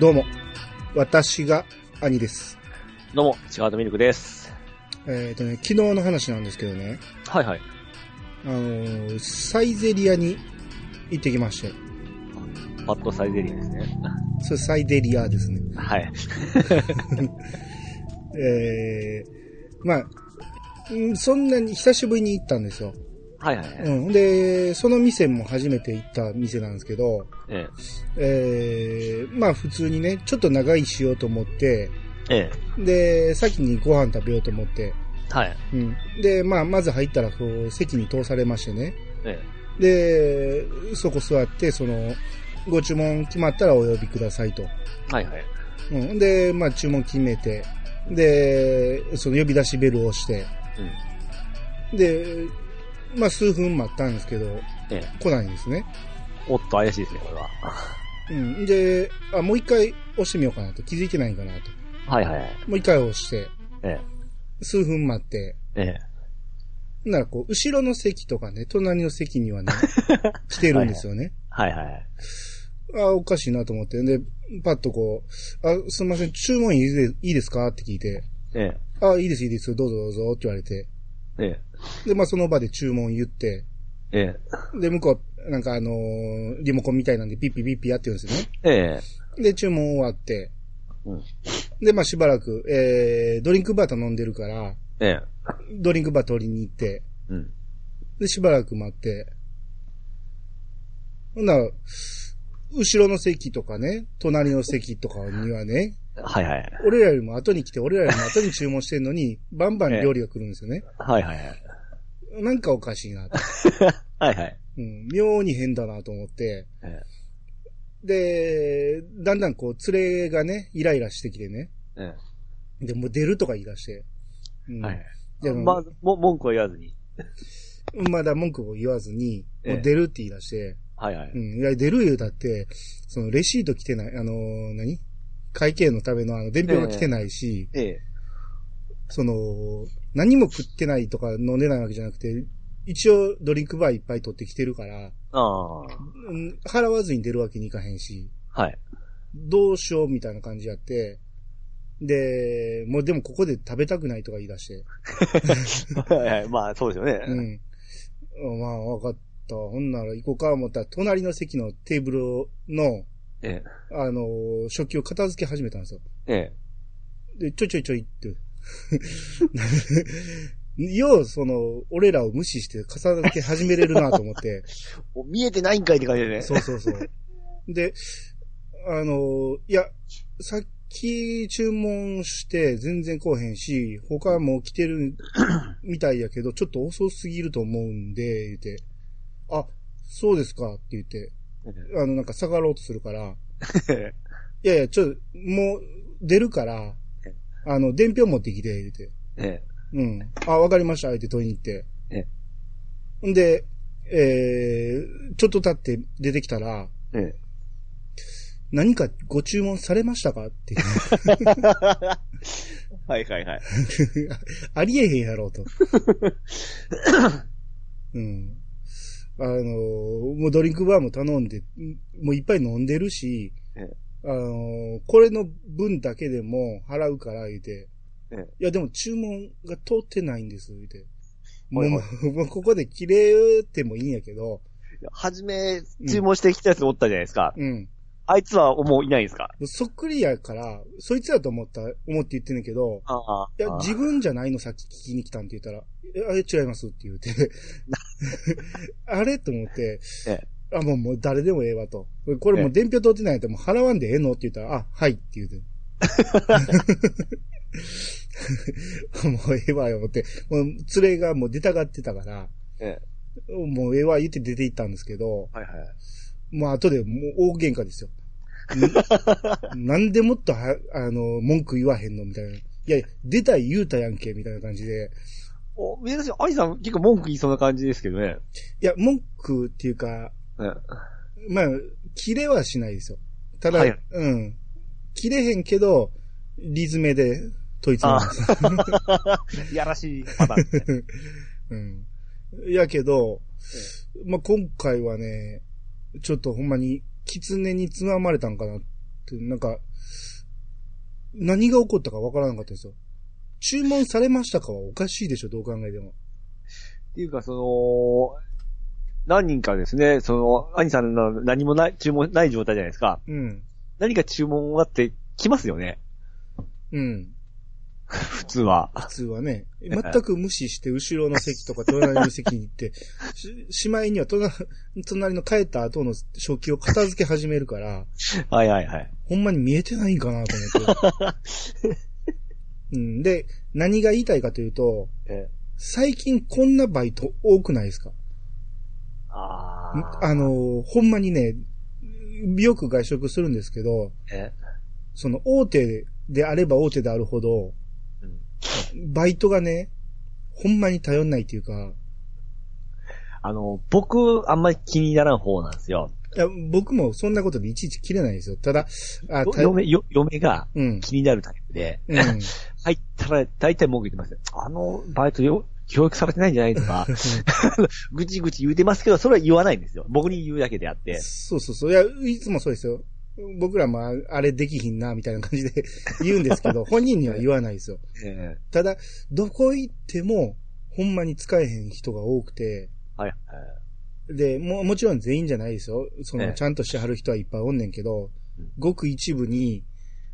どうも、私が兄です。どうも、シガードミルクです。えっ、とね、昨日の話なんですけどね、はいはい。あのーサイゼリアに行ってきまして、パッドサイゼリアですね。それサイデリアですね。はい。えー、まあ、うんそんなに久しぶりに行ったんですよ。はいはいはい。うん。で、その店も初めて行った店なんですけど、ええー、まあ普通にね、ちょっと長居しようと思って、え。えで、先にご飯食べようと思って、え。はい。うん。で、まあまず入ったら、こう、席に通されましてね。えで、そこ座って、その、ご注文決まったらお呼びくださいと。え。はいはい。うん。で、まあ注文決めて、で、その呼び出しベルを押して、うん。で、まあ数分待ったんですけど、ええ。来ないんですね。おっと怪しいですね、これは。うん。で、あ、もう一回押してみようかなと。気づいてないんかなと。はいはいはい。もう一回押して、え数分待って、え。ええ。ならこう、後ろの席とかね、隣の席にはね、来てるんですよね。はいはい。あ、おかしいなと思って。で、パッとこう、あ、すみません、注文いいでいいですか？って聞いて、えあ、いいです、いいです、どうぞどうぞって言われて、え。えで、まあその場で注文言って、え。えで、向こう、なんかあのーリモコンみたいなんでピッピピッピやってるんですよね。え。えで、注文終わって、うんで、まあしばらく、えー、ドリンクバー頼んでるから、え。ええ。ドリンクバー取りに行って、うん。で、しばらく待って、ほんなら、後ろの席とかね、隣の席とかにはね、はいはい。俺らよりも後に来て、俺らよりも後に注文してんのに、バンバン料理が来るんですよね。はいはいはい。なんかおかしいなと。はいはい。うん、妙に変だなと思って。えで、だんだんこう、連れがね、イライラしてきてね。え。えで、もう出るとか言い出して。うえ。ん、はいはい。でも、まず、も、文句は言わずに。まだ文句を言わずに、ええもう出るって言い出して。はいはい。うん、いや、出る言うだって、そのレシート来てない、あのー何？会計のためのあの、伝票が来てないし、ええ。その、何も食ってないとか飲んでないわけじゃなくて、一応ドリンクバーいっぱい取ってきてるから、払わずに出るわけにいかへんし、はい。どうしようみたいな感じやって、で、もうでもここで食べたくないとか言い出して。まあ、そうですよね。うん。まあ、わかった。ほんなら行こうか思ったら、隣の席のテーブルの、ええ。あのー食器を片付け始めたんですよ。ええ。で、ちょいちょいちょいって。よう、その、俺らを無視して片付け始めれるなと思って。お見えてないんかいって感じでね。そうそうそう。で、あの、いや、さっき注文して全然来おへんし、他も来てる みたいやけど、ちょっと遅すぎると思うんで、言って、あ、そうですかって言って、あの、なんか下がろうとするから、え いやいや、ちょ、もう出るから、あの、伝票持ってきて、言って。え。うん。あ、わかりました、って問いに行って。えんで、えー、ちょっと経って出てきたら、ええ。何かご注文されましたか？って。はいはいはい。ありえへんやろうと。うん。あの、もうドリンクバーも頼んで、もういっぱい飲んでるしええ、あの、これの分だけでも払うから言うて、ええいやでも注文が通ってないんです、言うて。も、はいうは もうここで切れてもいいんやけど、はじめ、注文してきたやつおったじゃないですか。うん。あいつはもういないんですか？そっくりやから、そいつやと思った、思って言ってんねんけど、ああ。いや、自分じゃないのさっき聞きに来たんって言ったら、え、あれ違いますって言うて。あれと思って、えあ、もう、もう誰でもええわと。これもう伝票取ってないんやったらもう払わんでええのって言ったら、あ、はいって言うて。もうええわよ、思って。もう、連れがもう出たがってたから、ええ。もうええわ言って出て行ったんですけど、はいはい。もう後でもう大喧嘩ですよ。んなんでもっとは、あの、文句言わへんのみたいな。いや、出た言うたやんけ、みたいな感じで。お、珍しい。アニさん結構文句言いそうな感じですけどね。いや、文句っていうか、うん。まあ、切れはしないですよ。ただ、はいうん。切れへんけど、リズメで問い詰めます。い やらしいパターンね。うん。やけど、まあ、今回はね、ちょっとほんまに、狐につままれたんかなっって、なんか、何が起こったかわからなかったですよ。注文されましたかはおかしいでしょ、どう考えても。っていうか、その、何人かですね、その、兄さんの何もない、注文ない状態じゃないですか。うん。何か注文があって来ますよね。うん。普通は。普通はね、全く無視して後ろの席とか隣の席に行って、し、しまいには隣隣の帰った後の食器を片付け始めるから、はいはいはい。ほんまに見えてないんかなと思って。うん、で、何が言いたいかというと、え最近こんなバイト多くないですか？あーあ、の、ほんまにね、よく外食するんですけど、えその大手であれば大手であるほど、うんバイトがね、ほんまに頼んないっていうか、あの、僕、あんまり気にならん方なんですよ。いや、僕もそんなことでいちいち切れないですよ。ただ、あ、た嫁、よ嫁がうん。気になるタイプで、うん。入 ったら大体文句言ってますよ。あの、バイトよ、教育されてないんじゃないとか、ぐちぐち言うてますけど、それは言わないんですよ。僕に言うだけであって。そうそうそう。いや、いつもそうですよ。僕らもああれできひんな、みたいな感じで 言うんですけど、本人には言わないですよ。えただ、どこ行っても、ほんまに使えへん人が多くて、ーはい。で、も、もちろん全員じゃないですよ。その、ええちゃんとしてはる人はいっぱいおんねんけどうん、ごく一部に、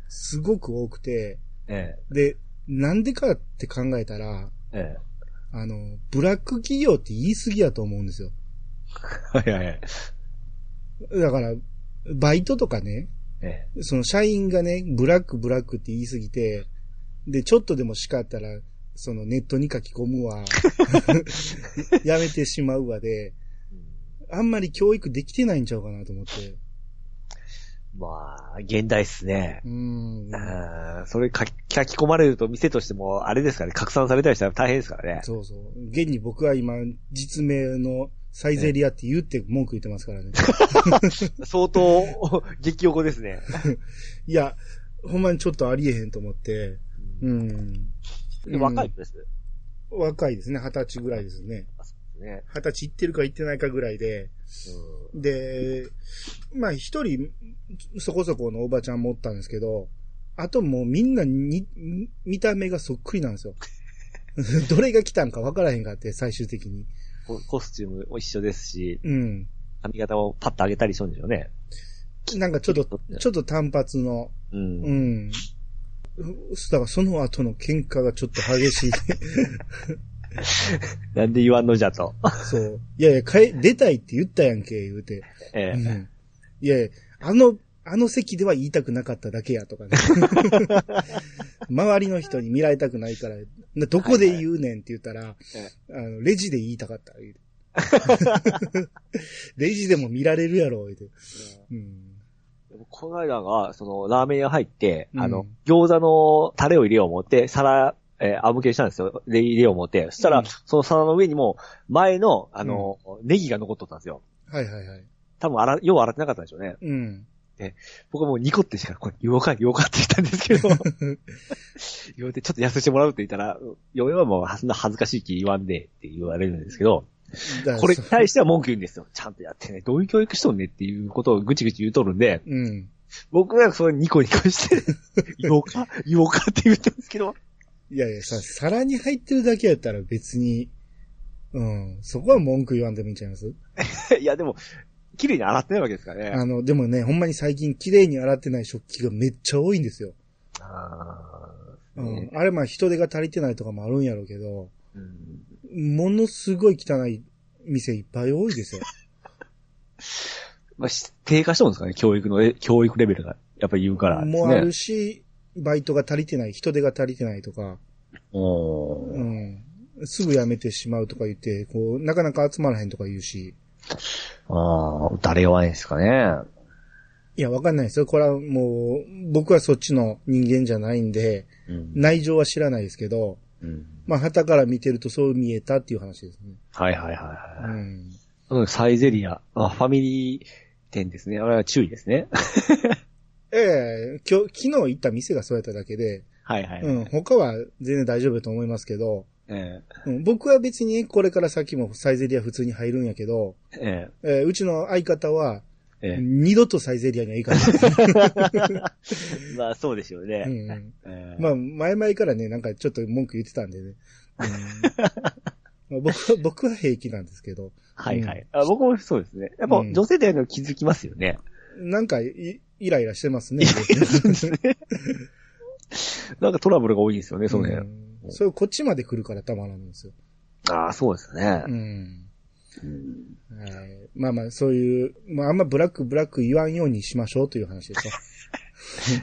すごく多くて、えで、なんでかって考えたら、ええあの、ブラック企業って言い過ぎやと思うんですよ。はいはい。だから、バイトとかね、えその社員がね、ブラックブラックって言い過ぎて、で、ちょっとでも叱ったら、そのネットに書き込むわ、やめてしまうわで、あんまり教育できてないんちゃうかなと思って。まあ、現代っすね。うーん。それ書き書き込まれると店としても、あれですからね、拡散されたりしたら大変ですからね。そうそう。現に僕は今、実名のサイゼリアって言って文句言ってますからね。相当、激おこですね。いや、ほんまにちょっとありえへんと思って。うん。で若いです？若いですね。二十歳ぐらいですね。ね。二十歳行ってるか行ってないかぐらいで。で、まあ一人、そこそこのおばちゃんもおったんですけど、あともうみんなに、見た目がそっくりなんですよ。どれが来たんか分からへんかって、最終的に。ココスチュームも一緒ですし、うん。髪型もパッと上げたりするんでしょうね。なんかちょっと、ちょっと単発の、うん。うん。だからその後の喧嘩がちょっと激しい。なんで言わんのじゃと。そう。いやいや、帰、出たいって言ったやんけ、言うて。ええうん。いやいや、あの、あの席では言いたくなかっただけやとかね。周りの人に見られたくないから、などこで言うねんって言ったら、えあの、レジで言いたかった。レジでも見られるやろ、言うて。うん。この間が、その、ラーメン屋入って、うんあの、餃子のタレを入れよう思って、皿、えー、あむけにしたんですよ。で、入れよう思って。そしたら、うんその皿の上にも、前の、あの、ネギが残っとったんですよ。はいはいはい。多分、洗、よう洗ってなかったんでしょうね。うん。僕はもうニコってしたから、これ、言おうか、言おうかって言ったんですけど、言われて、ちょっと痩せてもらうって言ったら、嫁はもう、そんな恥ずかしい気言わんでって言われるんですけど、これに対しては文句言うんですよ。ちゃんとやってね。どういう教育しとんねっていうことをぐちぐち言うとるんで、うん。僕はそれニコニコして、言おうか言おうかって言ってるんですけど、いやいや、さ、皿に入ってるだけやったら別に、うん。そこは文句言わんでもいいんちゃいます？いやでも、綺麗に洗ってないわけですからね。あの、でもね、ほんまに最近綺麗に洗ってない食器がめっちゃ多いんですよ。あーうん。ねあれまあ人手が足りてないとかもあるんやろうけど、うんものすごい汚い店いっぱい多いですよ。まあ、し低下しとるんですかね教育のえ、教育レベルが。やっぱり言うからね。もうあるし、バイトが足りてない、人手が足りてないとか、おーうん。すぐ辞めてしまうとか言って、こう、なかなか集まらへんとか言うし、ああ、誰弱いんですかね。いや、わかんないですよ。これはもう、僕はそっちの人間じゃないんで、うん。内情は知らないですけど、うん。まあ、旗から見てるとそう見えたっていう話ですね。はいはいはいうはい。ん。うん、サイゼリア、あ、ファミリー店ですね。あれは注意ですね。ええ今日、昨日行った店がそうやっただけで、はいはい。うん、他は全然大丈夫だと思いますけど、えうん、僕は別にこれから先もサイゼリア普通に入るんやけど、えええーうちの相方は、ええ二度とサイゼリアには行かない。まあ、そうでしょうね。うんええまあ、前々からね、なんかちょっと文句言ってたんでね。僕は、僕は平気なんですけど、はいはい。あ僕もそうですね。やっぱうん女性でやるの気づきますよね。なんかい、イライラしてますね。なんかトラブルが多いんですよね、その辺。うんそれこっちまで来るからたまらんんですよ。ああ、そうですねう。ん。うんはい。まあまあ、そういう、まああんまブラックブラック言わんようにしましょうという話ですよ。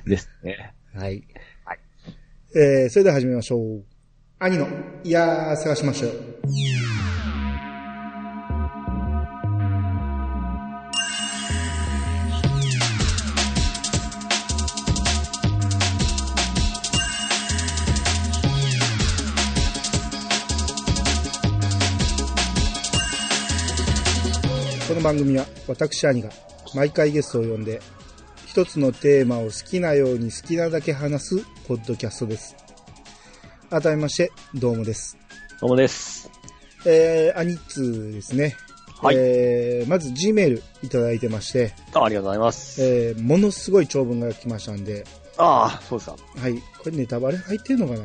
ですね。はい。はい。えー、それでは始めましょう。兄の、いやー、探しましょう。番組は私兄が毎回ゲストを呼んで一つのテーマを好きなように好きなだけ話すポッドキャストです。改めまして、どうもです。どうもです。えー、アニッツですね。はいえー、まず Gmail いただいてまして、あありがとうございます。えー、ものすごい長文が来ましたんで、ああ、そうですか。はい。これネタバレ入ってんのかな？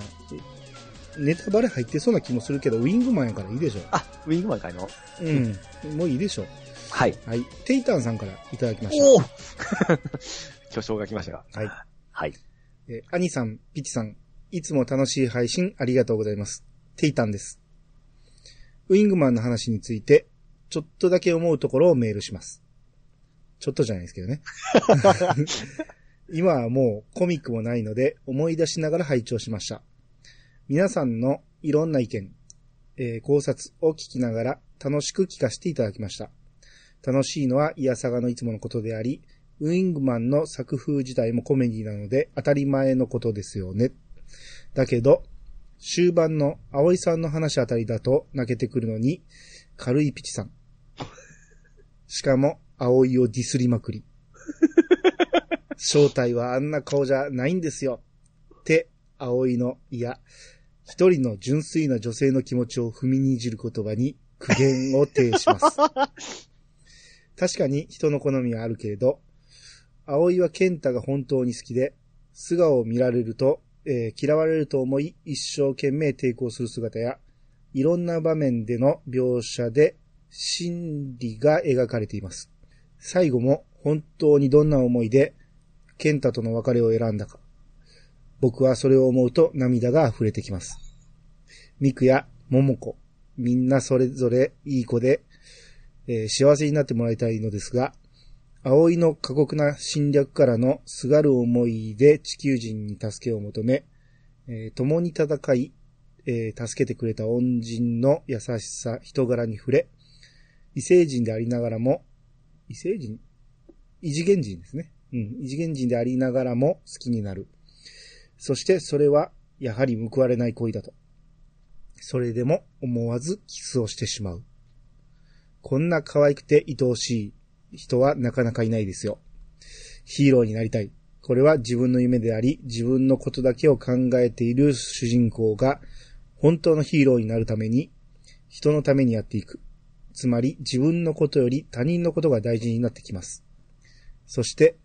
ネタバレ入ってそうな気もするけど、ウィングマンやからいいでしょ。あ、ウィングマン会の？うん。もういいでしょ。はい。はい。テイタンさんからいただきました。おお 巨匠が来ましたが。はい。はい。えー、アニさん、ピチさん、いつも楽しい配信ありがとうございます。テイタンです。ウィングマンの話について、ちょっとだけ思うところをメールします。ちょっとじゃないですけどね。今はもうコミックもないので思い出しながら拝聴しました。皆さんのいろんな意見、えー考察を聞きながら楽しく聞かせていただきました。楽しいのはイヤサガのいつものことであり、ウィングマンの作風自体もコメディなので当たり前のことですよね。だけど、終盤の葵さんの話あたりだと泣けてくるのに、軽いピチさん。しかも、葵をディスりまくり。正体はあんな顔じゃないんですよ。って、葵の、いや、一人の純粋な女性の気持ちを踏みにじる言葉に苦言を呈します。確かに人の好みはあるけれど、葵は健太が本当に好きで、素顔を見られると、えー嫌われると思い一生懸命抵抗する姿や、いろんな場面での描写で心理が描かれています。最後も本当にどんな思いで、健太との別れを選んだか。僕はそれを思うと涙が溢れてきます。ミクや桃子、みんなそれぞれいい子で、えー幸せになってもらいたいのですが、葵の過酷な侵略からのすがる思いで地球人に助けを求め、えー共に戦い、えー助けてくれた恩人の優しさ、人柄に触れ、異星人でありながらも、異星人？異次元人ですね。うん。異次元人でありながらも好きになる。そしてそれは、やはり報われない恋だと。それでも思わずキスをしてしまう。こんな可愛くて愛おしい人はなかなかいないですよ。ヒーローになりたい。これは自分の夢であり、自分のことだけを考えている主人公が、本当のヒーローになるために、人のためにやっていく。つまり自分のことより他人のことが大事になってきます。そして、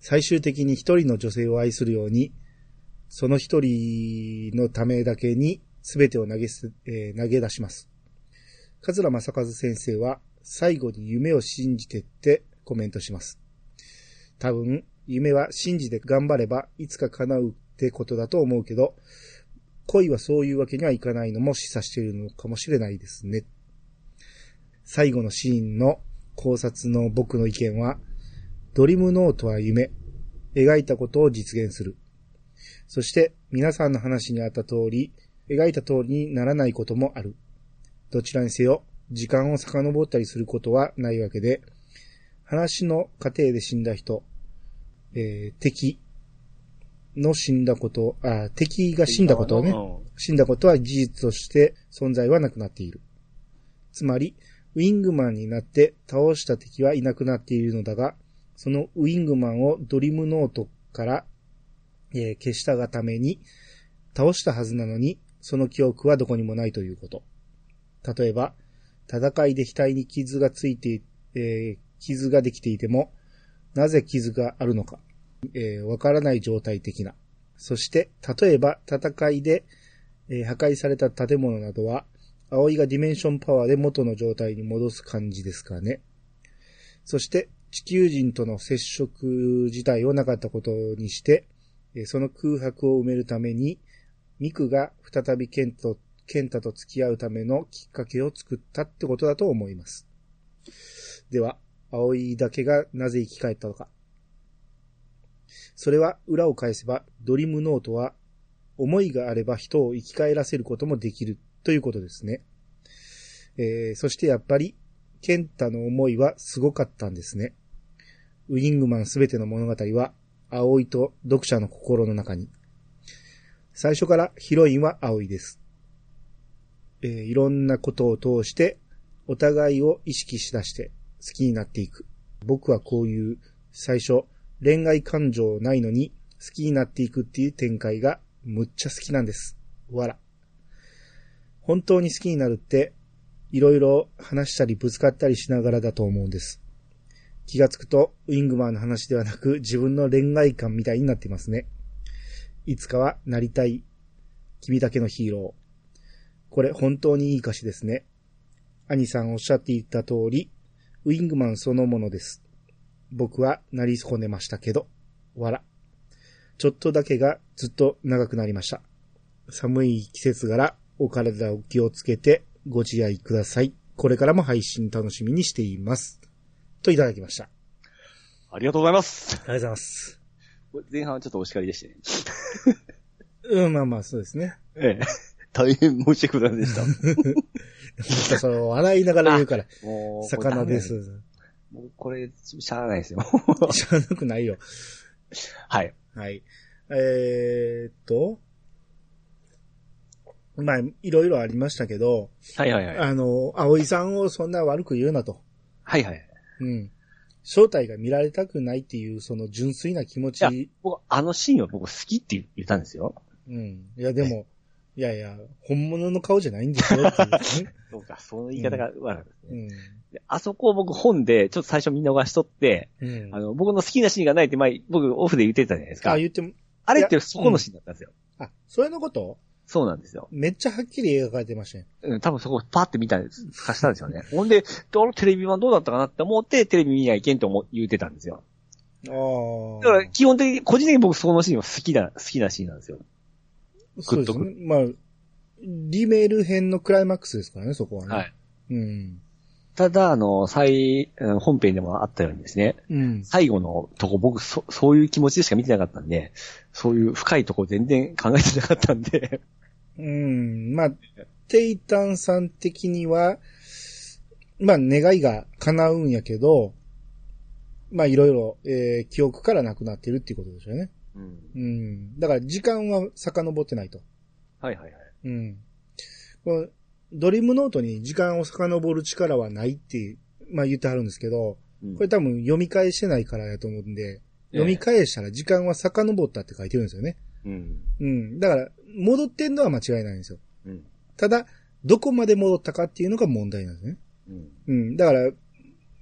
最終的に一人の女性を愛するように、その一人のためだけに全てを投げす、えー投げ出します。桂正和先生は最後に夢を信じてってコメントします。多分、夢は信じて頑張ればいつか叶うってことだと思うけど、恋はそういうわけにはいかないのも示唆しているのかもしれないですね。最後のシーンの考察の僕の意見は、ドリームノートは夢、描いたことを実現する。そして皆さんの話にあった通り、描いた通りにならないこともある。どちらにせよ、時間を遡ったりすることはないわけで、話の過程で死んだ人、えー敵の死んだこと、あ、敵が死んだことをね、死んだことは事実として存在はなくなっている。つまり、ウィングマンになって倒した敵はいなくなっているのだが、そのウィングマンをドリームノートから、えー消したがために、倒したはずなのに、その記憶はどこにもないということ。例えば、戦いで額に傷がついて、えー傷ができていても、なぜ傷があるのか、えーわからない状態的な。そして、例えば戦いで、えー破壊された建物などは、葵がディメンションパワーで元の状態に戻す感じですかね。そして、地球人との接触自体をなかったことにして、その空白を埋めるために、ミクが再びケント、ケンタと付き合うためのきっかけを作ったってことだと思います。では、葵だけがなぜ生き返ったのか。それは裏を返せば、ドリームノートは、思いがあれば人を生き返らせることもできるということですね。えーそしてやっぱり、ケンタの思いはすごかったんですね。ウィングマンすべての物語は、葵と読者の心の中に。最初からヒロインは葵です。えーいろんなことを通して、お互いを意識しだして好きになっていく。僕はこういう最初恋愛感情ないのに好きになっていくっていう展開がむっちゃ好きなんです。わら。本当に好きになるっていろいろ話したりぶつかったりしながらだと思うんです。気がつくとウィングマンの話ではなく自分の恋愛観みたいになっていますね。いつかはなりたい君だけのヒーロー。これ本当にいい歌詞ですね。兄さんおっしゃっていた通り、ウィングマンそのものです。僕はなり損ねましたけど、わら。ちょっとだけがずっと長くなりました。寒い季節柄、お体を気をつけてご自愛ください。これからも配信楽しみにしています。といただきました。ありがとうございます。ありがとうございます。前半はちょっとお叱りでしてね。うん、まあまあ、そうですね。ええ。大変申し訳ございませんでした。その、笑いながら言うから、魚です。もうこれ、しゃあないですよ。知らなくないよ。はい。はい。えー、っと、まあ、いろいろありましたけど、はいはいはい。あの、葵さんをそんな悪く言うなと。はいはい。うん。正体が見られたくないっていう、その純粋な気持ち。僕、あのシーンは僕好きって言ったんですよ。うん。いや、でも、いやいや、本物の顔じゃないんですよっていうね。そうか、その言い方が悪かったですね。うん。であそこを僕本で、ちょっと最初見逃しとって、うん。あの、僕の好きなシーンがないって前、僕オフで言ってたじゃないですか。あ、あ言っても、れってそこのシーンだったんですよ。あ、それのこと？そうなんですよ。めっちゃはっきり描かれてましたね。うん、多分そこパーって見たんです、かしたんですよね。ほんで、あれテレビ版どうだったかなって思って、テレビ見ないけんと思う言ってたんですよ。ああ。だから、基本的に、個人的に僕そのシーンは好きな、好きなシーンなんですよ。そうですね。まあ、リメール編のクライマックスですからね、そこはね。はい。うん。ただ、あの、最、うん本編でもあったようにですね、うん。最後のとこ僕そ、そういう気持ちでしか見てなかったんで、そういう深いとこ全然考えてなかったんで、うん。まあ、テイタンさん的には、まあ、願いが叶うんやけど、まあ、いろいろ、えー記憶からなくなってるっていうことですよね。うん。うん。だから、時間は遡ってないと。はいはいはい。うん。このドリームノートに時間を遡る力はないって、まあ言ってはるんですけど、うんこれ多分読み返してないからやと思うんで、読み返したら時間は遡ったって書いてるんですよね。うん。うん。だから、戻ってんのは間違いないんですよ。うん。ただ、どこまで戻ったかっていうのが問題なんですね。うん。うん。だから、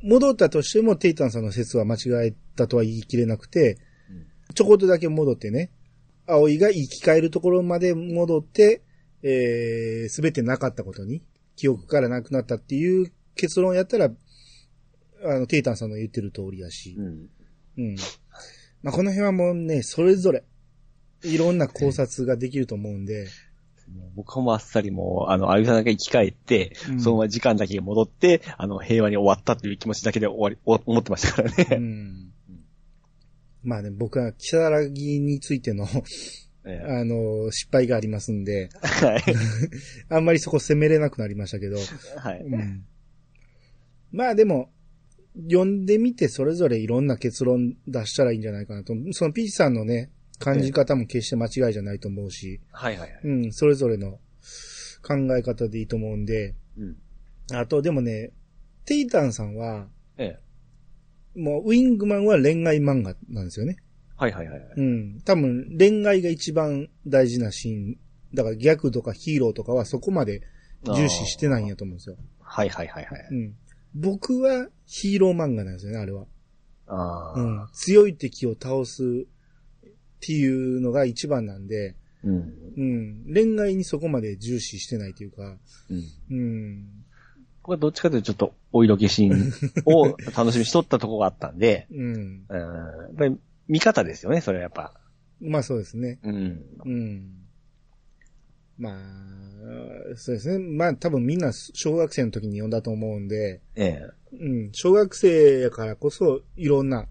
戻ったとしても、テイタンさんの説は間違えたとは言い切れなくて、うんちょこっとだけ戻ってね、葵が生き返るところまで戻って、えー、すべてなかったことに、記憶からなくなったっていう結論やったら、あの、テイタンさんの言ってる通りやしう、ん。うん。まあ、この辺はもうね、それぞれ、いろんな考察ができると思うんで、僕もあっさりもう、あの、あゆさんだけ生き返って、うんそのまま時間だけ戻って、あの、平和に終わったという気持ちだけで終わり、お思ってましたからうね。ん。まあね、僕は、キサラギについての、ええあの、失敗がありますんで、はい。あんまりそこ責めれなくなりましたけど、はい。うんまあでも、読んでみてそれぞれいろんな結論出したらいいんじゃないかなと。そのピーチさんのね、感じ方も決して間違いじゃないと思うし、はいはいはい。うん、それぞれの考え方でいいと思うんで、うん。あとでもね、テイタンさんは、ええ。もうウィングマンは恋愛漫画なんですよね。はいはいはいはい。うん。多分恋愛が一番大事なシーン。だから逆とかヒーローとかはそこまで重視してないんやと思うんですよ。はいはいはいはい。うん。僕はヒーロー漫画なんですよね、あれは。ああ。うん。強い敵を倒すっていうのが一番なんで、うん。うん。恋愛にそこまで重視してないというか、うん。うん。僕はどっちかというとちょっとお色気シーンを楽しみにしとったとこがあったんで、うん。うん。やっぱり見方ですよね、それはやっぱ。まあそうですね。うん。うん。まあ、そうですね。まあ多分みんな小学生の時に読んだと思うんで、ええ。うん。小学生やからこそいろんな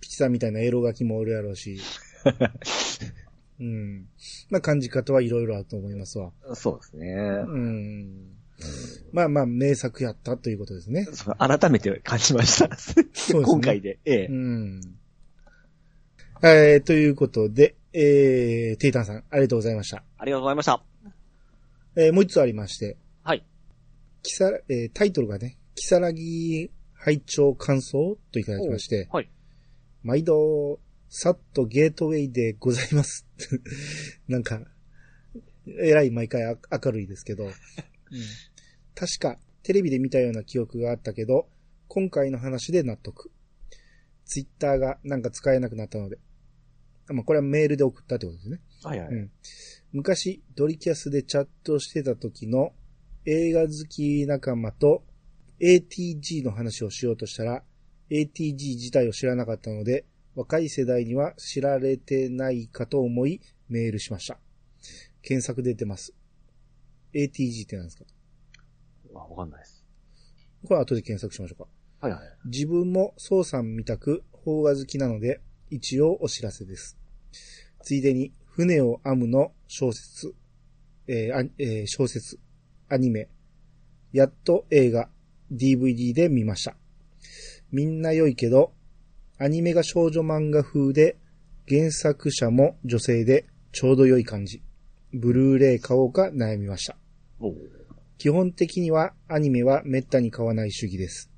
ピチさんみたいなエロ書きもおるやろうし、うん。まあ感じ方はいろいろあると思いますわ。そうですね。うん。まあまあ名作やったということですね。改めて感じました。ね今回で。ええう。ん。えー、ということで、えー、テイタンさん、ありがとうございました。ありがとうございました。えー、もう一つありまして、はい。キサラ、えー、タイトルがね、キサラギ拝聴感想といただきまして、はい。毎度、さっとゲートウェイでございます。なんか、えらい毎回あ明るいですけど、うん、確かテレビで見たような記憶があったけど、今回の話で納得。ツイッターがなんか使えなくなったので。あまあ、これはメールで送ったってことですね。はいはい。うん昔、ドリキャスでチャットしてた時の映画好き仲間と ATG の話をしようとしたら、ATG 自体を知らなかったので、若い世代には知られてないかと思いメールしました。検索出てます。ATG って何ですか？あわかんないです。これ後で検索しましょうか。はいはい。自分も宋さんみたく邦画好きなので、一応お知らせです。ついでに、船を編むの小説、えーあえー小説、アニメ、やっと映画、DVD で見ました。みんな良いけど、アニメが少女漫画風で、原作者も女性でちょうど良い感じ。ブルーレイ買おうか悩みました。基本的にはアニメは滅多に買わない主義です。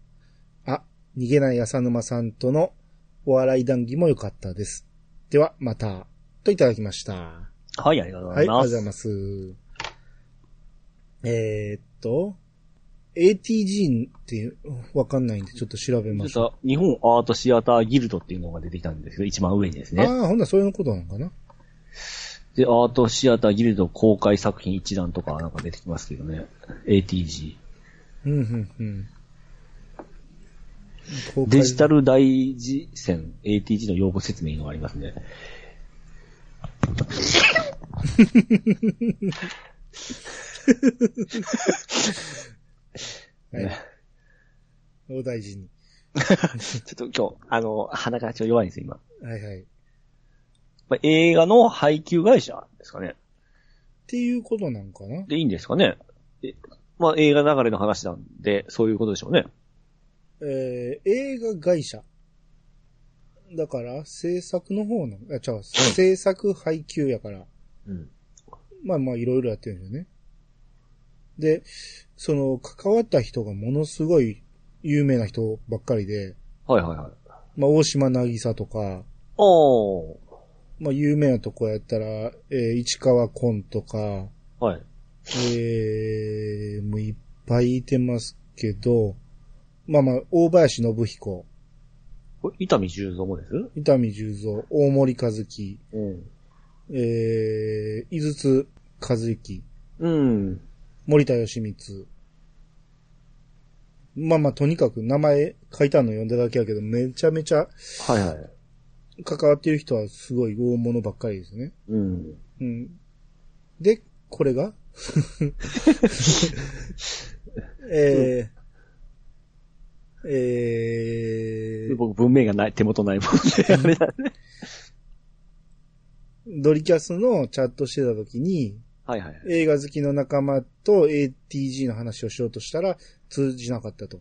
あ、逃げない浅沼さんとのお笑い談義も良かったです。では、また。といただきました。ははい、ありがとうごい、ありがとうざいます。ございます。えー、っと、ATG っていう、わかんないんでちょっと調べましょちょっと、日本アートシアターギルドっていうのが出てきたんですけど、一番上にですう。ね。ああ、ほんならそういうことなのかなで、アートシアターギルド公開作品一覧とかなんか出てきますけどね。ATG。うん、うん、うん。デジタル大事戦 ATG の用語説明がありますね。はい。お大事に。ちょっと今日、あの、鼻がちょっと弱いんですよ、今。はいはい。っまあ、映画の配給会社ですかね。ていうことなんかなで、いいんですかね。えまあ、映画流れの話なんで、そういうことでしょうね。えー映画会社。だから、制作の方の、あ、違う、制作配給やから、うん。まあまあいろいろやってるんですよね。で、その、関わった人がものすごい有名な人ばっかりで、はいはいはい。まあ大島渚とか、おー。まあ有名なとこやったら、えー市川崑とか、はい。えー、もういっぱいいてますけど、まあまあ、大林信彦、これ、伊丹十三もです？伊丹十三、大森和樹、うん。えー、井筒和之、うん。森田義光。まあまあ、とにかく名前書いたの読んだだけやけど、めちゃめちゃはいはい。関わってる人はすごい大物ばっかりですね。うん。うん。で、これが？えー、えー、僕、文明がない、手元ないもんで、あれだね。ドリキャスのチャットしてた時に、はいはい。映画好きの仲間と ATG の話をしようとしたら通じなかったと。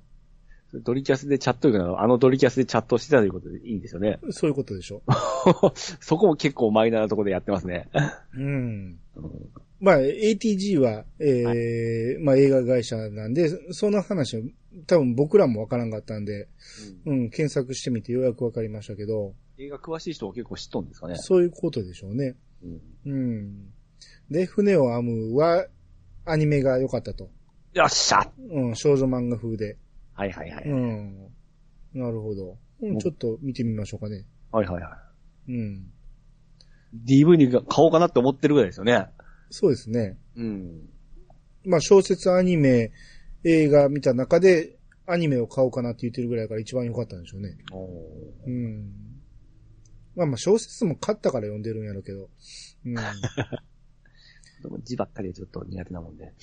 ドリキャスでチャットが、あのドリキャスでチャットしてたということでいいんですよね。そういうことでしょ そこも結構マイナーなところでやってますね。う。うん。まあ、ATG は、えーまあ映画会社なんで、その話を多分僕らもわからんかったんで、うん、検索してみてようやくわかりましたけど、映画詳しい人は結構知っとんですかね。そういうことでしょうね。うんうん。で、船を編むは、アニメが良かったと。よっしゃうん、少女漫画風で。はいはいはい。うん。なるほど。うんちょっと見てみましょうかね。はいはいはうん。い。DVD が買おうかなって思ってるぐらいですよね。そうですね。うん。まあ小説、アニメ、映画見た中で、アニメを買おうかなって言ってるぐらいだから一番良かったんでしょうね。おうん。まあまあ小説も買ったから読んでるんやろうけど。うん。あ でも字ばっかりはちょっと苦手なもんで。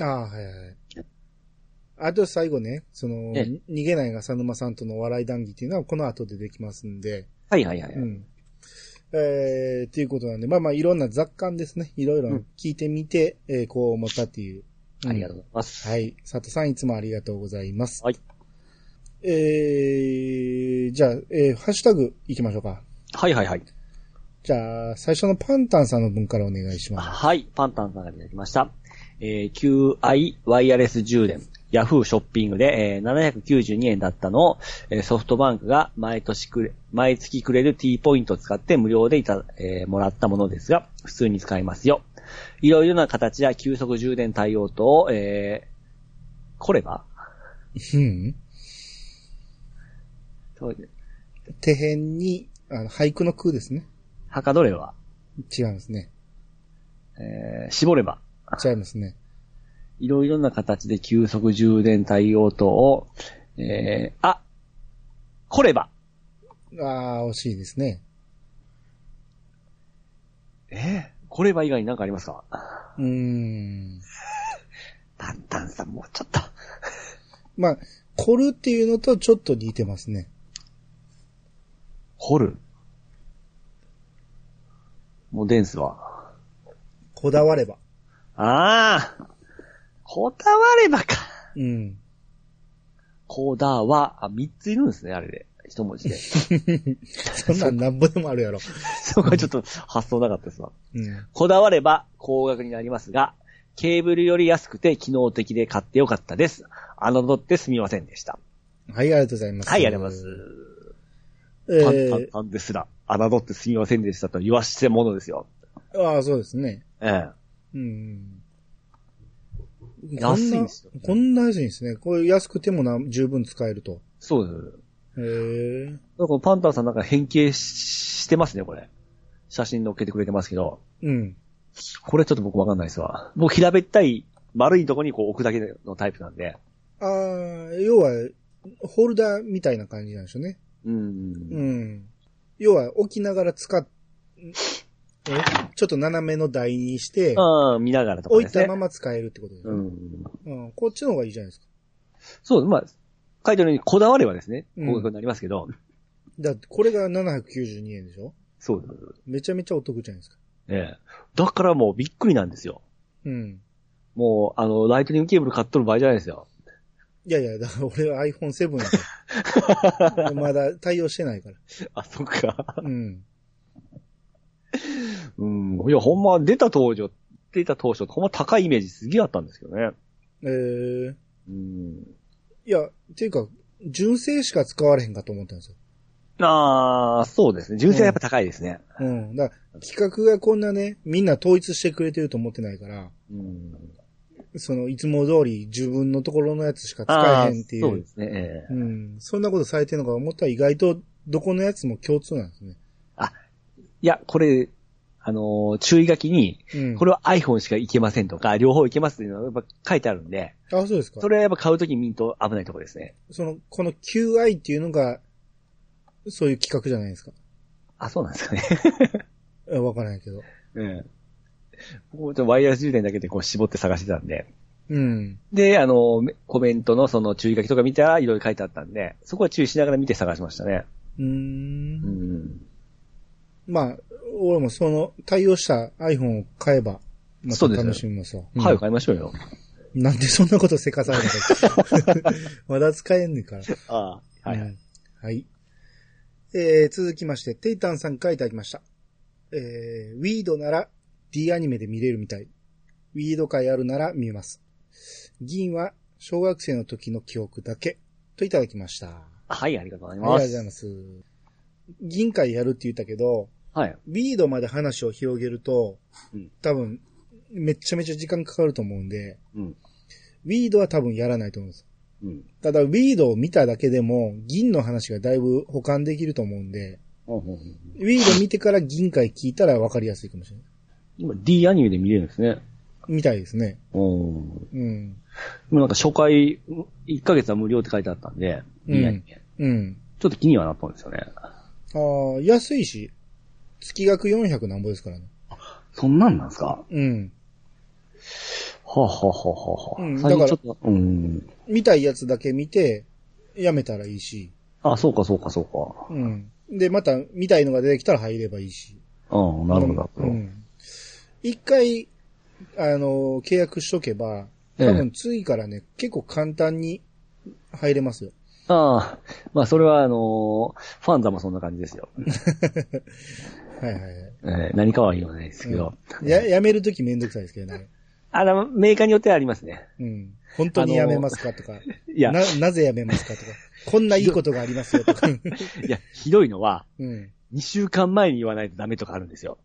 あ、はいはい。あと最後ね、その、え逃げないが佐沼さんとの笑い談義っていうのはこの後でできますんで。はいはいはい。うん。えー、っていうことなんで、まあまあいろんな雑感ですね。いろいろ聞いてみて、えーこう思ったっていう。ありがとううございます。んはい。佐藤さんいつもありがとうございます。はい。えー、じゃあ、えー、ハッシュタグ行きましょうか。はいはいはい。じゃあ、最初のパンタンさんの分からお願いします。はい。パンタンさんがいただきました。えー、QI ワイヤレス充電。ヤフーショッピングで、えー、792円だったのを、えーソフトバンクが毎年くれ、毎月くれる T ポイントを使って無料でいた、えーもらったものですが、普通に使えますよ。いろいろな形や急速充電対応と、えー、これば？うん。そう手辺に、あの、俳句の空ですね。はかどれば？違いますね。えー、絞れば？違いますね。いろいろな形で急速充電対応等を、えー、あ、こればああ、惜しいですね。えー、これば以外に何かありますか？うーん。タンタンさんもうちょっと。まあ、凝るっていうのとちょっと似てますね。掘る？もうデンスは？こだわれば。ああこだわればか。うん。こだわ、あ、三ついるんですね、あれで。一文字で。そんなんなんぼでもあるやろ。そこはちょっと発想なかったですわ。うん。こだわれば高額になりますが、ケーブルより安くて機能的で買ってよかったです。侮ってすみませんでした。はい、ありがとうございます。はい、ありがとうございます。えパンタンー、タンですら、侮ってすみませんでしたと言わしてものですよ。ああ、そうですね。ええ。うん。安いんですよこんなこんな安いんですね。これ安くてもな、十分使えると。そうです。へえ。なんかパンタンさんなんか変形ししてますね、これ。写真載っけてくれてますけど。うん。これちょっと僕わかんないですわ。僕平べったい丸いとこにこう置くだけのタイプなんで。ああ、要は、ホルダーみたいな感じなんでしょうね。うん。うん。要は、置きながら使っ、えちょっと斜めの台にして、見ながらとか置い。たまま使えるってことですね。うん。うん。こっちの方がいいじゃないですか。そう、まあ、書いてあるようにこだわればですね、うん高額になりますけど、だって、これが792円でしょ？そうです。めちゃめちゃお得じゃないですか。ええ。だからもうびっくりなんですよ。うん。もう、あの、ライトニングケーブル買っとる場合じゃないですよ。いやいや、だから俺は iPhone7 やから。まだ対応してないから。あ、そっか。うん。うん。いや、ほんま、出た当初、出た当初、ほんま高いイメージすげえあったんですけどね。えー、うん。いや、っていうか、純正しか使われへんかと思ったんですよ。ああ、そうですね。純正はやっぱ高いですね。うん。だから、企画がこんなね、みんな統一してくれてると思ってないから、うん。その、いつも通り自分のところのやつしか使えへんっていう。そうですね。ええうん。そんなことされてるのか思ったら意外と、どこのやつも共通なんですね。いや、これ、あのー注意書きに、うん。これは iPhone しかいけませんとか、両方いけますっていうのがやっぱ書いてあるんで、あ、そうですか。それはやっぱ買うときに見んと危ないところですね。その、この QI っていうのが、そういう企画じゃないですか。あ、そうなんですかね。えわからないけど。うん。僕もちょっとワイヤレス充電だけでこう絞って探してたんで。うん。で、あの、めコメントのその注意書きとか見たらいろいろ書いてあったんで、そこは注意しながら見て探しましたね。うー。うんん。まあ、俺もその、対応した iPhone を買えば、また楽しみますわ。はい、うん買いましょうよ。なんでそんなことせかされたのか。まだ使えんねんから。ああ、はい、はい。うんはい。えー、続きまして、テイタンさんからいただきました。えー、ウィードなら D アニメで見れるみたい。ウィード会あるなら見ます。銀は小学生の時の記憶だけ。といただきました。はい、ありがとうございあます。りがとうございます。銀会やるって言ったけど、はい。ウィードまで話を広げると、うん多分、めっちゃめちゃ時間かかると思うんで、うん。ウィードは多分やらないと思うんです。うん。ただ、ウィードを見ただけでも、銀の話がだいぶ保管できると思うんで、うんうんうんウィード見てから銀回聞いたら分かりやすいかもしれない。今 D アニメで見れるんですね。みたいですね。うん。うん。でもなんか初回、1ヶ月は無料って書いてあったんで、うん D アニメ。うん。ちょっと気にはなったんですよね。ああ、安いし、月額400なんぼですからね。そんなんなんですか？うん。はあ、はあはあはあはあ、うんだかちょっと、うん。見たいやつだけ見て、やめたらいいし。あ、そうかそうかそうか。うん。で、また見たいのが出てきたら入ればいいし。うん、なるほど。うん。一回、あの、契約しとけば、多ええ分次からね、結構簡単に入れますよ。ああ、まあそれはあのーファンザもそんな感じですよ。はいはいはい。えー何かは言わないですけど。や、やめるときめんどくさいですけどね。あの、メーカーによってはありますね。うん。本当にやめますかとか。いや、な、なぜやめますかとか。こんないいことがありますよとか。いや、ひどいのは、うん。2週間前に言わないとダメとかあるんですよ。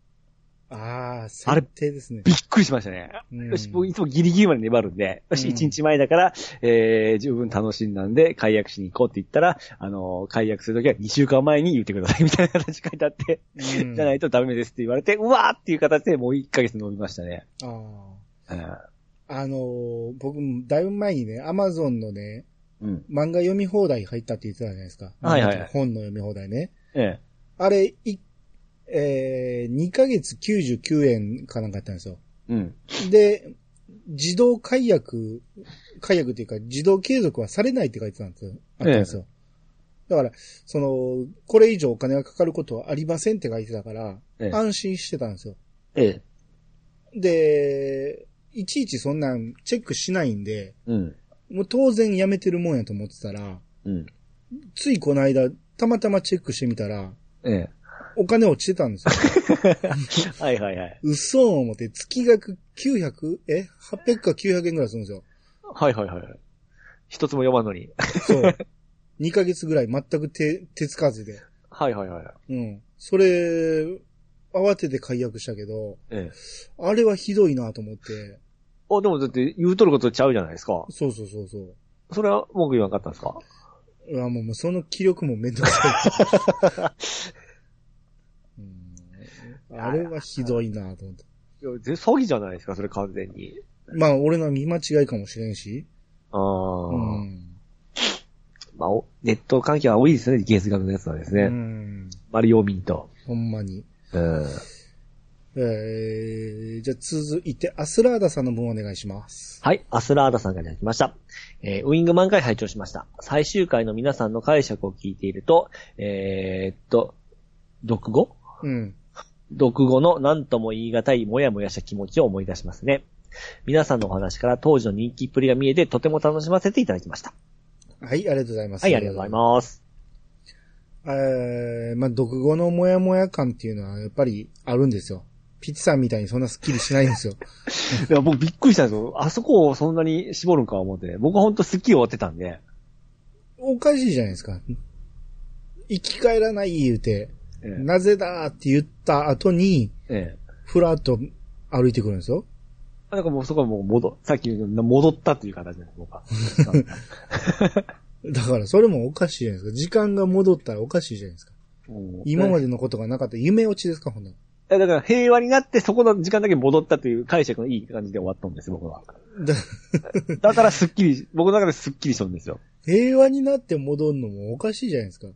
ああ、あれ設定ですね。びっくりしましたね。うんよし、僕いつもギリギリまで粘るんで、よし、うん1日前だから、えー、十分楽しんだんで、解約しに行こうって言ったら、あのー解約するときは2週間前に言ってくださいみたいな形書いてあって、うんじゃないとダメですって言われて、うわーっていう形でもう1ヶ月飲みましたね。あうんあ。あのー僕、だいぶ前にね、アマゾンのね、うん。漫画読み放題入ったって言ってたじゃないですか。はいはいはい本の読み放題ね。ええ。あれ、い、えー、2ヶ月99円かなんかやったんですよ。うん。で、自動解約、解約っていうか、自動継続はされないって書いてたんですよ。あったんですよ。だから、その、これ以上お金がかかることはありませんって書いてたから、ええ安心してたんですよ。ええ。で、いちいちそんなんチェックしないんで、うん。もう当然やめてるもんやと思ってたら、うん。ついこの間、たまたまチェックしてみたら、ええ。お金落ちてたんですよ。はいはいはい。嘘を思って、月額 900? え ?800 か900円ぐらいするんですよ。はいはいはい。一つも読まんのに。そう。2ヶ月ぐらい全く手、手つかずで。はいはいはい。うん。それ、慌てて解約したけど、ええ。あれはひどいなと思って。あ、でもだって言うとることちゃうじゃないですか。そうそうそうそう。それは文句言わなかったんですか？うわ、もうもうその気力もめんどくさい。うん、あれはひどいなと思って。いや、ぜ詐欺じゃないですか、それ完全に。まあ、俺の見間違いかもしれんし。ああ、うん。まあ、おネット関係は多いですね、月額のやつはですね。うん。マリオミント。ほんまに。うん。えー、じゃあ続いて、アスラーダさんの分お願いします。はい、アスラーダさんからいただきました。えーウィングマン会拝聴しました。最終回の皆さんの解釈を聞いていると、えーっと、読語うん。読語の何とも言い難いもやもやした気持ちを思い出しますね。皆さんのお話から当時の人気っぷりが見えてとても楽しませていただきました。はい、ありがとうございます。はい、ありがとうございます。す。えー、まあ、読語のモヤモヤ感っていうのはやっぱりあるんですよ。ピッチさんみたいにそんなスッキリしないんですよ。いや、僕びっくりしたんですよ。あそこをそんなに絞るんか思って。僕はほんとスッキリ終わってたんで。おかしいじゃないですか。生き返らない言うて、えなぜだって言った後に、ええふらっと歩いてくるんですよ。え。なんかもうそこはもう戻、さっき言うの戻ったという形です、僕は。だからそれもおかしいじゃないですか。時間が戻ったらおかしいじゃないですか。うん今までのことがなかった夢落ちですか、ほんならだから平和になってそこの時間だけ戻ったという解釈のいい感じで終わったんですよ、僕は。だ だからスッキリ、僕の中でスッキリしたんですよ。平和になって戻るのもおかしいじゃないですか。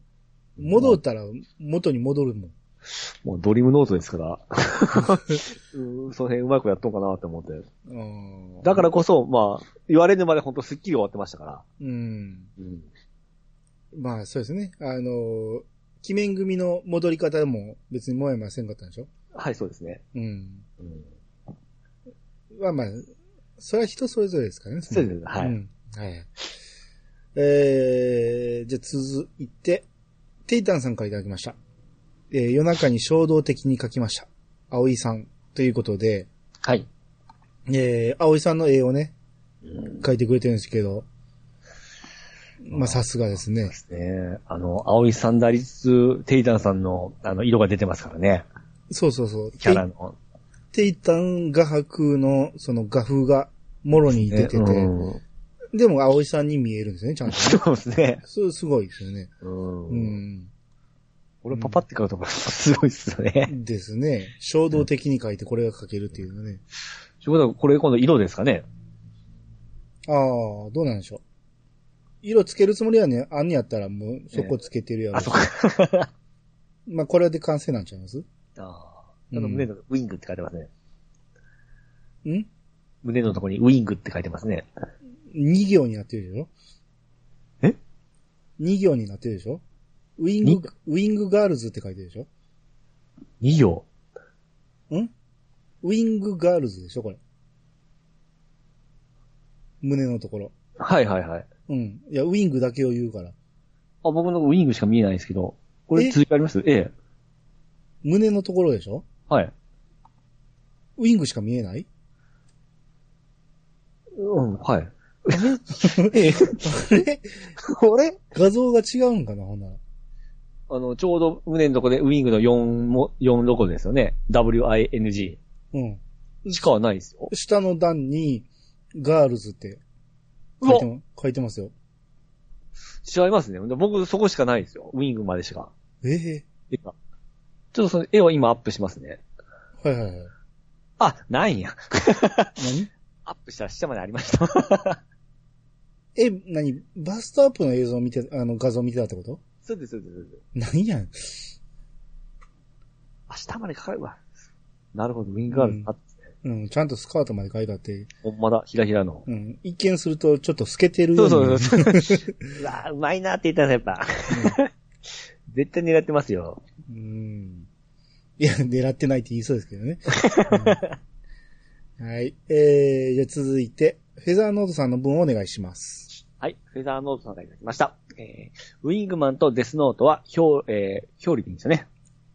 戻ったら元に戻るもん。もうドリームノートですから。うんその辺うまくやっとんかなって思って。うんだからこそ、まあ、言われるまで本当スッキリ終わってましたから。うん。うん。まあそうですね。あの、鬼面組の戻り方も別にもやもやせんかったんでしょ？はい、そうですね。うん。うん。まあまあ、それは人それぞれですからね。そうですはいんはい。えー、じゃあ続いて、テイタンさんからいただきました。えー、夜中に衝動的に書きました。葵さんということで、はい。えー、葵さんの絵をね、書いてくれてるんですけど、まあさすがですね。ねあの、青いサンダリス、テイタンさんの、あの、色が出てますからね。そうそうそう。キャラの。テイタン画伯のその画風がもろに出てて、うんでも、葵さんに見えるんですね、ちゃんと。そうですね。そう、すごいですよね。うん。うん。俺パパって書くとこすごいっすよね。ですね。衝動的に書いてこれが書けるっていうのね。ということは、これ今度色ですかね。ああ、どうなんでしょう。色つけるつもりはね、あんにやったらもうそこつけてるやろあ、しそっか。まあ、これで完成なんちゃいます？んああ。あの胸のウィングって書いてますね。ん？胸のところにウィングって書いてますね。?2 行になってるでしょ？え ?2 行になってるでしょ？ウィンにグ、ウィングガールズって書いてるでしょ？2行？ん？ウィングガールズでしょこれ。胸のところ。はいはいはい。うん。いや、ウィングだけを言うから。あ、僕のウィングしか見えないんですけど。これえ？続きあります？ええ。胸のところでしょ？はい。ウィングしか見えない？うん、はい。えええ。あれ？これ？画像が違うんかな？ほんなら。あの、ちょうど胸のところでウィングの4も、4ロゴですよね。WING。うん。しかはないですよ。下の段に、ガールズって書いても書いてますよ。違いますね。僕そこしかないですよ。ウィングまでしか。え？え絵がちょっとその絵を今アップしますね。はいはいはい。あ、ないんや。何？アップしたら下までありました。え、何バストアップの映像見て、あの画像見てたってこと？そうです、そうです、そうです。何やん。あ、下までかかるわ。なるほど、ウィングがある。うんあ、うん、ちゃんとスカートまで書いてあって、ほんまだ、ひらひらの。うん、一見するとちょっと透けてるよそうそうそう。うわーうまいなって言ったらやっぱ。絶対狙ってますよ。うん。いや、狙ってないって言いそうですけどね。うんはい。えー、じゃあ続いて、フェザーノートさんの分をお願いします。はい。フェザーノートさんがいただきました。えー、ウィングマンとデスノートは表、えー、表裏でいいんですよね。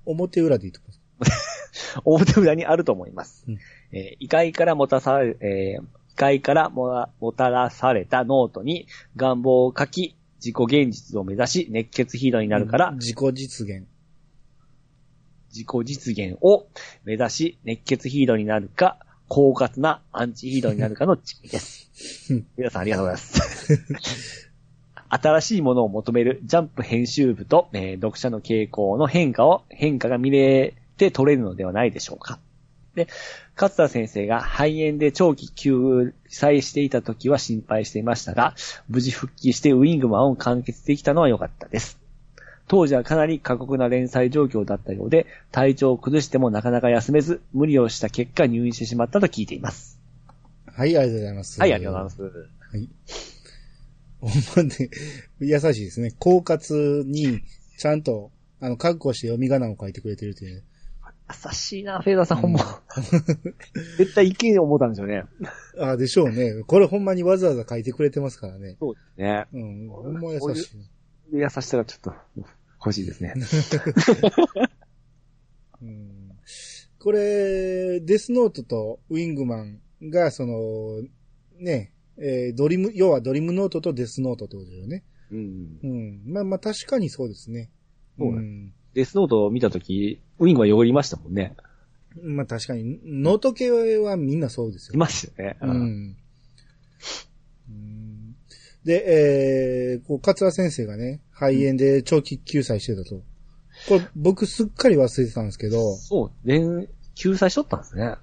表裏でいいと思います。表裏にあると思います。うんえー異界からもたされ、えー異界からもらもたらされたノートに願望を書き、自己現実を目指し、熱血ヒーローになるから、自己実現。自己実現を目指し、熱血ヒーローになるか、狡猾なアンチヒーローになるかの違いですうん。皆さんありがとうございます。新しいものを求めるジャンプ編集部と、えー読者の傾向の変化を、変化が見れて取れるのではないでしょうか。で、勝田先生が肺炎で長期休載していた時は心配していましたが、無事復帰してウィングマンを完結できたのは良かったです。当時はかなり過酷な連載状況だったようで、体調を崩してもなかなか休めず、無理をした結果入院してしまったと聞いています。はい、ありがとうございます。はい、ありがとうございます。はい。ほんまね、優しいですね。狡猾に、ちゃんと、あの、覚悟して読み仮名を書いてくれてるというね。優しいな、フェーダーさん、ほんま。絶対いけん思ったんですよね。ああ、でしょうね。これほんまにわざわざ書いてくれてますからね。そうですね。うん、ほんま優しい。優しさがちょっと欲しいですね。うん、これ、デスノートとウィングマンが、その、ね、えードリム、要はドリムノートとデスノートってことだよね。うんう。ん。まあまあ確かにそうですね。そうねん。デスノートを見たとき、ウィングは汚りましたもんね。まあ確かに、ノート系はみんなそうですよい。ましたよね。う。ん。うんで、えー、こう、桂先生がね、肺炎で長期救済してたと。これ、僕すっかり忘れてたんですけど、そう、連、救済しとったんですね。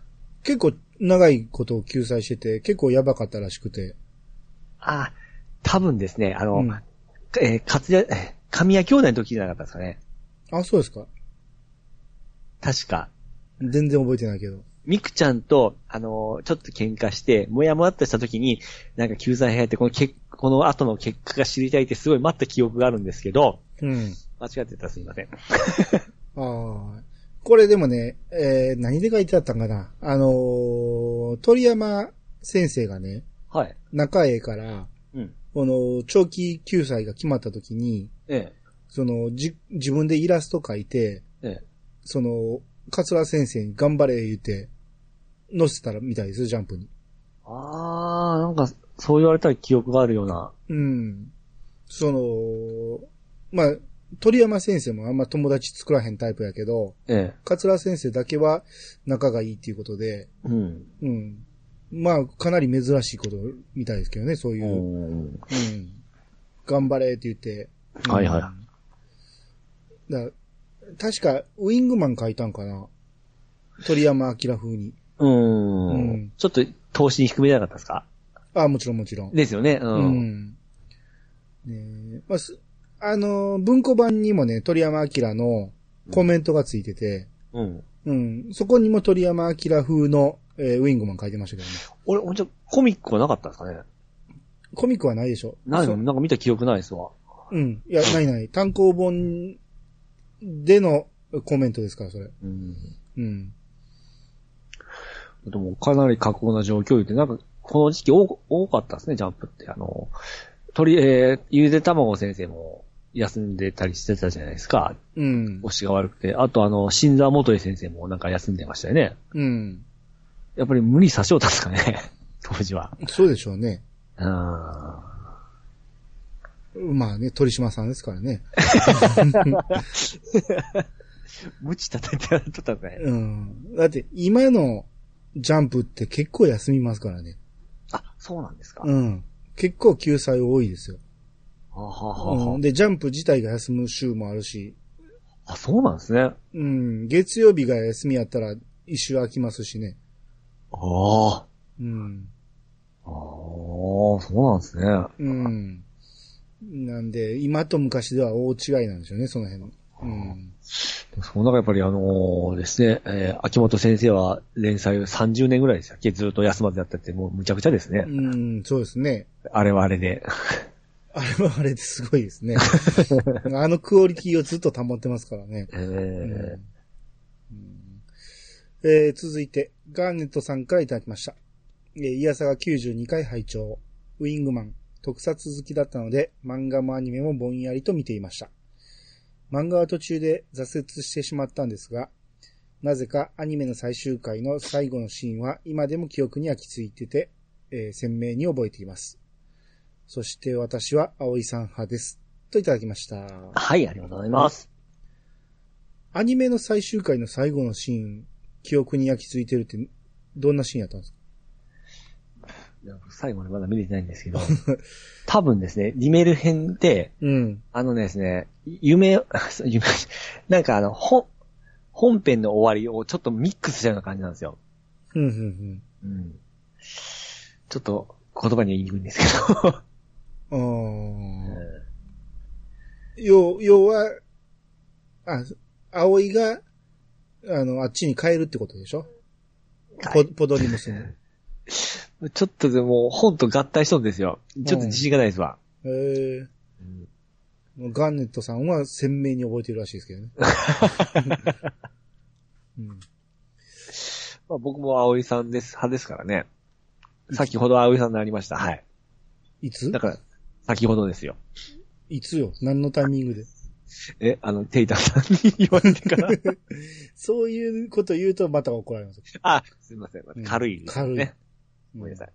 結構長いことを救済してて、結構やばかったらしくて。あ、多分ですね、あの、うんえー、かつや、えー神谷兄弟の時じゃなかったですかね。あ、そうですか確か。全然覚えてないけど。ミクちゃんと、あのーちょっと喧嘩して、もやもやっとした時に、なんか救済入って、このけ、この後の結果が知りたいってすごい待った記憶があるんですけど、うん。間違ってたらすいません。ああ。これでもね、えー、何で書いてあったんかなあのー鳥山先生がね、はい。中江から、うん。この、長期救済が決まった時に、えその、じ、自分でイラスト描いて、え。ええ。その、桂先生に頑張れ言って、載せたらみたいですよ、ジャンプに。あー、なんか、そう言われたら記憶があるような。うん。その、まあ、鳥山先生もあんま友達作らへんタイプやけど、ええ。桂先生だけは仲がいいっていうことで、うん。うん。まあ、かなり珍しいことみたいですけどね、そういう。うん。うん。頑張れって言って。はいはいい。だ確か、ウィングマン書いたんかな鳥山明風に。うん。うんちょっと投資に低めなかったですか？ああ、もちろんもちろん。ですよね。う。うんん。ねえまあ、すあの、文庫版にもね、鳥山明のコメントがついてて、うん。うん。そこにも鳥山明風の、えーウィングマン書いてましたけどね。俺、俺じゃ、コミックはなかったんですかね？コミックはないでしょそないの？なんか見た記憶ないですわ。うん。いや、ないない。単行本でのコメントですから、それ。うん。うん。でも、かなり過酷な状況で、なんか、この時期多多かったですね、ジャンプって。あの、鳥、えー、ゆで卵先生も休んでたりしてたじゃないですか。うん。腰が悪くて。あと、あの、新沢元井先生もなんか休んでましたよね。うん。やっぱり無理させようたんですかね、当時は。そうでしょうね。うん。まあね、鳥島さんですからね。無知立ててやっとったね。うん。だって、今のジャンプって結構休みますからね。あ、そうなんですか。うん。結構救済多いですよ。はあはあはあはうん。で、ジャンプ自体が休む週もあるし、あ、あ、そうなんですね。あうん。月曜日が休みやったら一週空きますしね。あ。うん。ああ、そうなんですね。うん。なんで、今と昔では大違いなんでしょうね、その辺。うん。その中やっぱりあのーですね、えー秋元先生は連載を30年ぐらいでしたっけ？ずっと休まずやったってもうむちゃくちゃですね。うん、そうですね。あれはあれで。あれはあれですごいですね。あのクオリティをずっと保ってますからね。えうんえー続いて、ガーネットさんからいただきました。えー、イヤサが92回拝聴ウィングマン、特撮好きだったので、漫画もアニメもぼんやりと見ていました。漫画は途中で挫折してしまったんですが、なぜかアニメの最終回の最後のシーンは今でも記憶に焼き付いてて、えー鮮明に覚えています。そして私は葵さん派です。といただきました。はい、ありがとうございます。アニメの最終回の最後のシーン、記憶に焼き付いてるって、どんなシーンやったんですか？最後までまだ見れてないんですけど、多分ですね、リメル編で、うん。あのですね、夢、夢、なんかあの、本、本編の終わりをちょっとミックスしたような感じなんですよ。うん、うん、うん。ちょっと言葉には言いにくいんですけど。う。要、要は、あ、葵が、あの、あっちに帰るってことでしょ？ポポドリムスに。ちょっとでも本と合体しとんですよ。ちょっと自信がないですわ。ええもうガンネットさんは鮮明に覚えてるらしいですけどね。うん、まあ、僕も葵さんです、派ですからね。先ほど葵さんになりました。はい。いつ？だから、先ほどですよ。いつよ？何のタイミングで？え、あの、テイタさんに言われてから。そういうこと言うとまた怒られます。あ、すみません軽い、ね。軽い。ごめんなさい。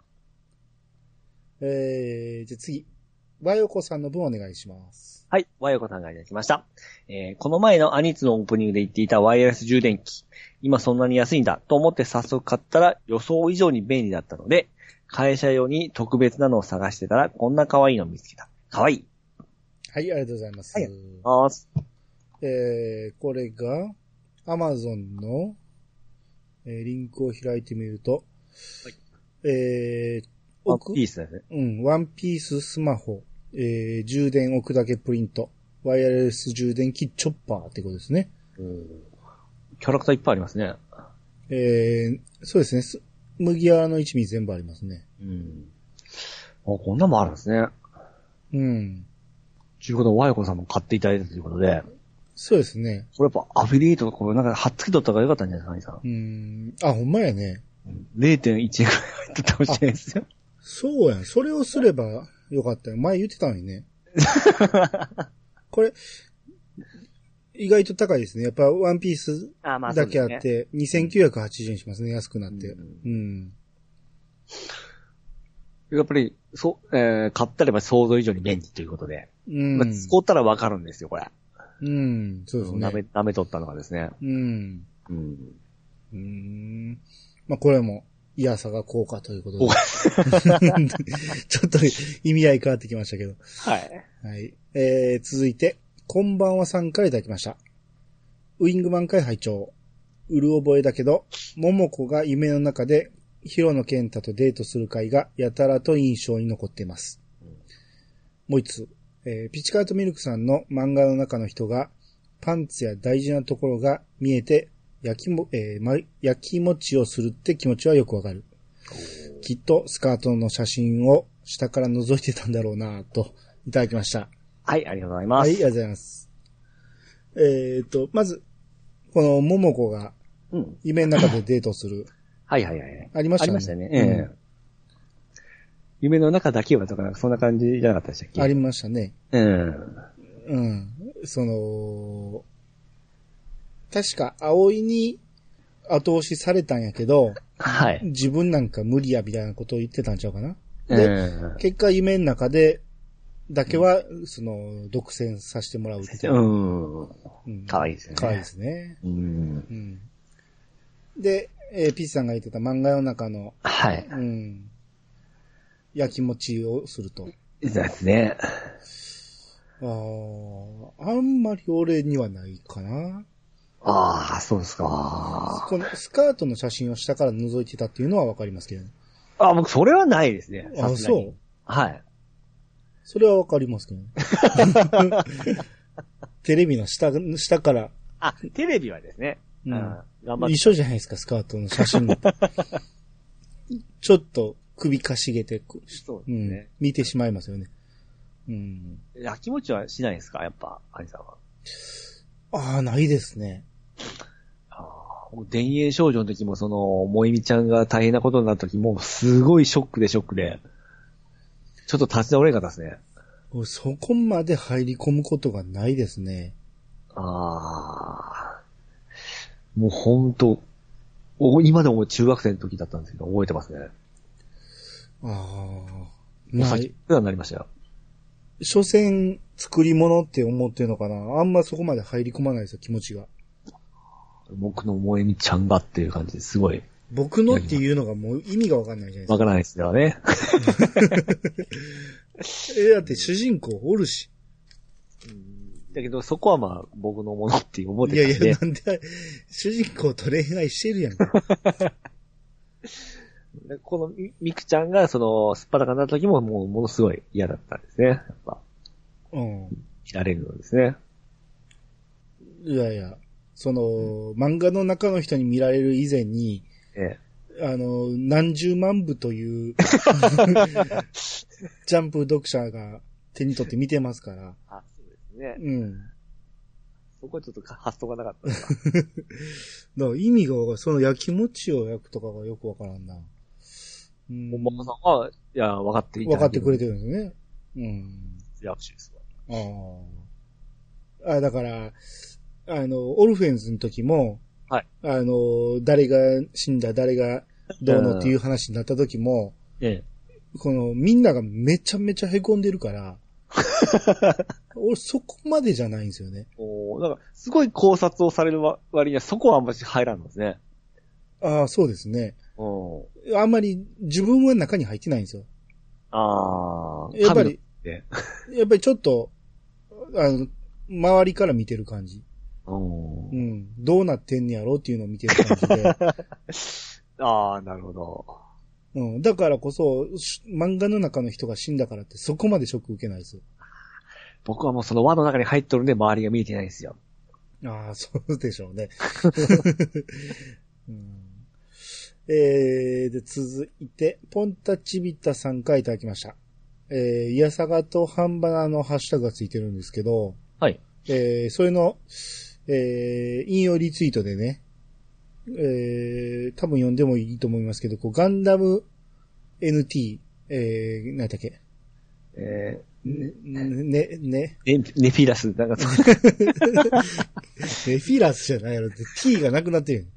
えー、じゃあ次。和洋子さんの分お願いします。はい、和洋子さんがいただきました。えーこの前のアニツのオープニングで言っていたワイヤレス充電器。今そんなに安いんだと思って早速買ったら予想以上に便利だったので、会社用に特別なのを探してたらこんな可愛いのを見つけた。可愛い。はい、ありがとうございます。はいあーえー、これが、アマゾンの、えーリンクを開いてみると、えー、ワンピースですね。うん、ワンピーススマホ、えー、充電置くだけプリント、ワイヤレス充電器チョッパーってことですね。キャラクターいっぱいありますね。えー、そうですね。す麦わらの一味全部ありますね。うん。あ、こんなもあるんですね。うん。ということで、和洋子さんも買っていただいたということで、そうですね。これやっぱアフィリエイトとかこれなんか貼っつけとった方がよかったんじゃないですか、うん。あ、ほんまやね。兄さん。0.1円くらい入ってたかもしれないですよ。そうやん。それをすればよかったよ。前言ってたのにね。これ、意外と高いですね。やっぱワンピースあまだけあって、2980円しますね。安くなって。ううん。やっぱり、そう、えー、買ったれば想像以上に便利ということで。うん。まあ、使ったらわかるんですよ、これ。うん。そうです舐め、ね。舐めとったのがですね。うん。うん。うん。まあ、これも、いやさが効果ということで。ちょっと意味合い変わってきましたけど。はい。はい。えー、続いて、こんばんはさんからいただきました。ウィングマン会拝聴うる覚えだけど、桃子が夢の中で、ヒロノケンタとデートする回がやたらと印象に残っています。もう一つ、えーピチカートミルクさんの漫画の中の人が、パンツや大事なところが見えて、焼きも、えーま、焼き餅をするって気持ちはよくわかる。きっとスカートの写真を下から覗いてたんだろうなと、いただきました。はい、ありがとうございます。はい、ありがとうございます。えっ、と、まず、この桃子がうん。夢の中でデートする。はいはいはい。ありましたねありましたね。ええ夢の中だけはとか、そんな感じじゃなかったでしたっけ？ありましたね。うん。うん。その、確か、葵に後押しされたんやけど、はい。自分なんか無理やみたいなことを言ってたんちゃうかな。えで、え結果夢の中で、だけは、その、独占させてもらうっていう。うん。うんかわいいですよね。かわいいですね。うん。うん。で、えーピースさんが言ってた漫画の中の、はい。うん。焼き餅をすると。ですね。ああ、あんまり俺にはないかな。ああ、そうですか。このスカートの写真を下から覗いてたっていうのはわかりますけどね。あ、僕、それはないですね。あそう？はい。それはわかりますけどね。テレビの下、下から、あ、テレビはですね。うん頑張って。一緒じゃないですか、スカートの写真。ちょっと首かしげて、こそううんですね。見てしまいますよね。うん。焼き餅はしないですか？やっぱ、アニさんは。ああ、ないですね。ああ、僕田園少女の時もその、萌実ちゃんが大変なことになった時も、すごいショックでショックで、ちょっと立ち直れなかったですね。俺そこまで入り込むことがないですね。ああ。もうほんと、お今でも中学生の時だったんですけど、覚えてますね。ああ。もう。先になりましたよ。所詮、作り物って思ってるのかなあんまそこまで入り込まないですよ、気持ちが。僕の萌実ちゃんがっていう感じですごい、僕のっていうのがもう意味がわかんないじゃないですか。わからないですよね。え、だって主人公おるし。だけど、そこはまあ、僕のものって思ってたんで。いやいや、なんで、主人公と恋愛してるやんか。でこのみみくちゃんが、その、すっぱだかになった時も、もう、ものすごい嫌だったんですね。やっぱ、うん。切られるのですね。いやいや、その、漫画の中の人に見られる以前に、えあの、何十万部という、ジャンプ読者が手に取って見てますから。あ、そうですね。うん。そこはちょっとか発想がなかった。だから意味がわかる。その焼き餅を焼くとかがよくわからんな。うん。本間さんは、いや、分かっていただ分かってくれてる。るんですね。うん。握手ですわ。ああ。あ、だから、あの、オルフェンズの時も、はい。あの、誰が死んだ、誰がどうのっていう話になった時も、えこの、みんながめちゃめちゃ凹んでるから、俺そこまでじゃないんですよね。おなんか、すごい考察をされる割には、そこはあんまり入らんのですね。ああ、そうですね。うん。あんまり自分は中に入ってないんですよ。ああ。やっぱり、やっぱりちょっと、あの、周りから見てる感じ。うんう。ん。どうなってんねやろっていうのを見てる感じで。ああ、なるほど。うん。だからこそ、し漫画の中の人が死んだからってそこまでショック受けないですよ。僕はもうその輪の中に入っとるんで、周りが見えてないんですよ。ああ、そうでしょうね。うん、えー、で、続いて、ポンタチビタさんからいただきました。えー、イヤサガとハンバナのハッシュタグがついてるんですけど、はい。えー、それの、えー、引用リツイートでね、えー、多分読んでもいいと思いますけど、こう、ガンダム NT、えー、何だっけ、えね、ね、ね、ー、ネネフィラス、なんか、ネフィラスじゃないやろって、T がなくなってる。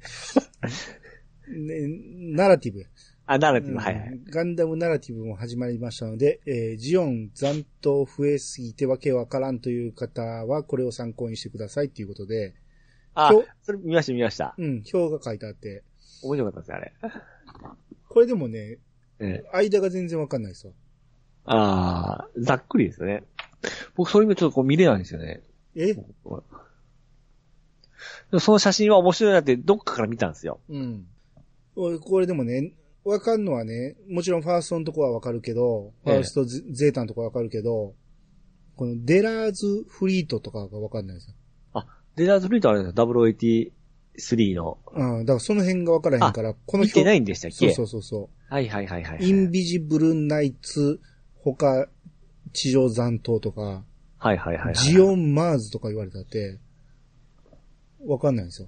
ね、ナラティブや。あ、ナラティブ、はいはい。ガンダムナラティブも始まりましたので、えージオン残党増えすぎてわけわからんという方は、これを参考にしてくださいっていうことで、あそれ見ました見ました。うん、表が書いてあって、面白かったですね、あれ。これでもね、ええ。間が全然わかんないですわ。ああ、ざっくりですよね。僕そういうのちょっとこう見れないんですよね。え？その写真は面白いなってどっかから見たんですよ。うん。俺これでもね、わかんのはね、もちろんファーストのとこはわかるけど、フええァーストゼゼータのとこはわかるけど、このデラーズフリートとかがわかんないですよ。あ、デザートフリートあれですよ。083の。うん、だからその辺がわからへんから、この見てないいんでしたっけ？そうそうそうそはいはいはいはい。う。インビジブルナイツ、他、地上残党とか、はいはいはいはい。ジオンマーズとか言われたって、わかんないんですよ。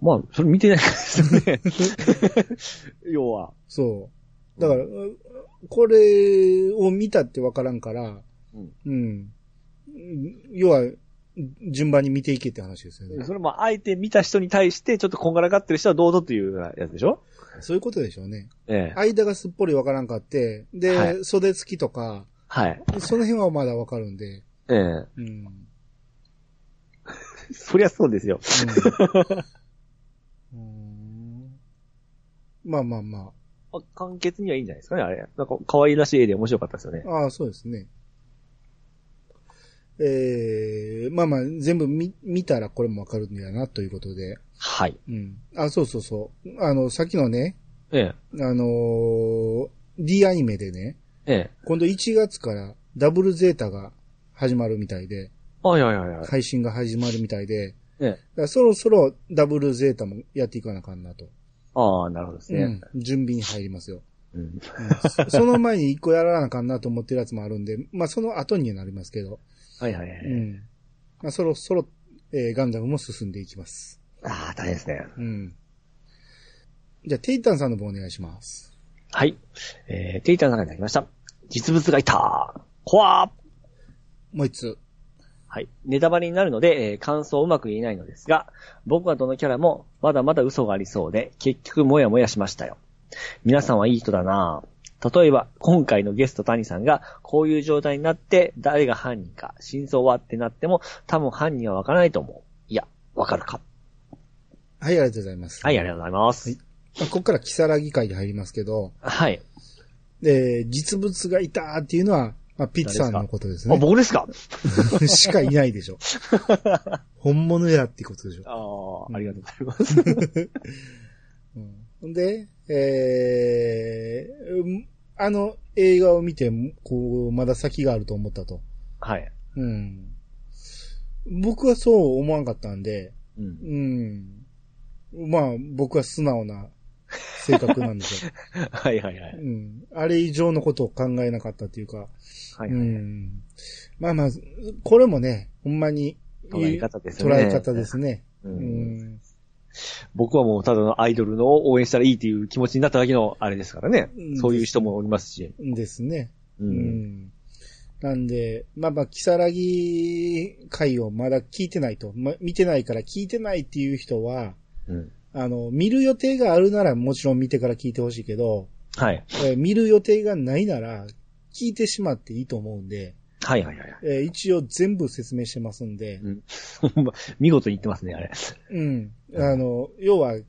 まあ、それ見てないですよね。要は。そう。だから、これを見たってわからんから、うんうん。要は、順番に見ていけって話ですよね。それも、あえて見た人に対して、ちょっとこんがらがってる人はどうぞっていうやつでしょ？そういうことでしょうね。ええ。間がすっぽりわからんかって、で、はい袖付きとか、はい。その辺はまだわかるんで、ええ。うん。そりゃそうですよ。うんうんまあまあまあ簡潔にはいいんじゃないですかね、あれ。なんか、可愛らしい絵で面白かったですよね。あ。ああ、そうですね。ええまあまあ、全部見、見たらこれもわかるんだな、ということで。はい。うん。あ、そうそうそう。あの、さっきのね、ええ。あのー D アニメでね、ええ。今度1月からダブルゼータが始まるみたいで、はいはいはいはい。配信が始まるみたいで、ええ。そろそろダブルゼータもやっていかなあかんなと。ああ、なるほどですね。うん。準備に入りますよ。うん。うんそその前に一個やらなあかんなと思ってるやつもあるんで、まあその後にはなりますけど、はいはいはい。うん。まあそろそろ、えーガンダムも進んでいきます。ああ、大変ですね。うん。じゃあ、テイタンさんの方お願いします。はい。えー、テイターの中になりました。実物がいた怖ーもう一つ。はい。ネタバレになるので、えー感想をうまく言えないのですが、僕はどのキャラもまだまだ嘘がありそうで、結局もやもやしましたよ。皆さんはいい人だなぁ例えば、今回のゲスト谷さんが、こういう状態になって、誰が犯人か、真相はってなっても、多分犯人はわからないと思う。いや、わかるか。はい、ありがとうございます。はい、ありがとうございます。はいまあここからキサラギ会に入りますけど、はい。で、実物がいたーっていうのは、まあ、ピッツさんのことですあ、ね。僕ですか？しかいないでしょ。本物やってことでしょ。ああ、ありがとうございます。うん、で、えーうんあの映画を見て、こう、まだ先があると思ったと。はい。うん。僕はそう思わんかったんで、うん。うん。まあ、僕は素直な性格なんですよ。はいはいはい。うん。あれ以上のことを考えなかったっていうか、はいはい。うん。まあまあ、これもね、ほんまに、捉え方ですよね捉え方ですね。ううんん。僕はもうただのアイドルの応援したらいいっていう気持ちになっただけのあれですからね。うんそういう人もおりますし。ですね。う。うんん。なんで、まあまあ、キサラギ回をまだ聞いてないと、ま、見てないから聞いてないっていう人は、うん。あの、見る予定があるならもちろん見てから聞いてほしいけど、はい。えー見る予定がないなら、聞いてしまっていいと思うんで、はいはいはい。えー一応全部説明してますんで、うん。見事に言ってますね、あれ。うん。あの、要は、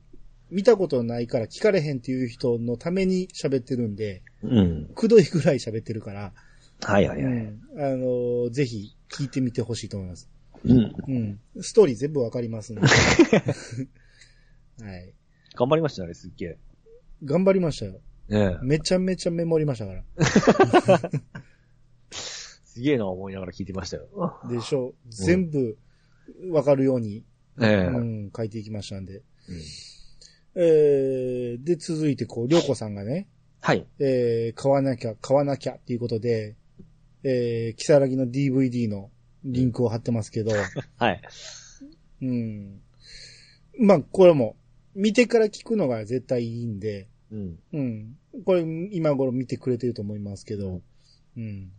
見たことないから聞かれへんっていう人のために喋ってるんで、うん。くどいぐらい喋ってるから、はいはいはい。うん。あの、ぜひ聞いてみてほしいと思います。うん。うん。ストーリー全部わかりますんで。はい。頑張りましたね、すっげえ。頑張りましたよ。ねえ。めちゃめちゃメモりましたから。すげえな思いながら聞いてましたよ。でしょう。全部わかるように、ええ。うん、書いていきましたんで。うんえー、で、続いてこう、りょうこさんがね、はい。えー、買わなきゃ、買わなきゃっていうことで、えー、キサラギの DVD のリンクを貼ってますけど、はい。うん。まあ、これも、見てから聞くのが絶対いいんで、うん。うん。これ、今頃見てくれてると思いますけど、うん。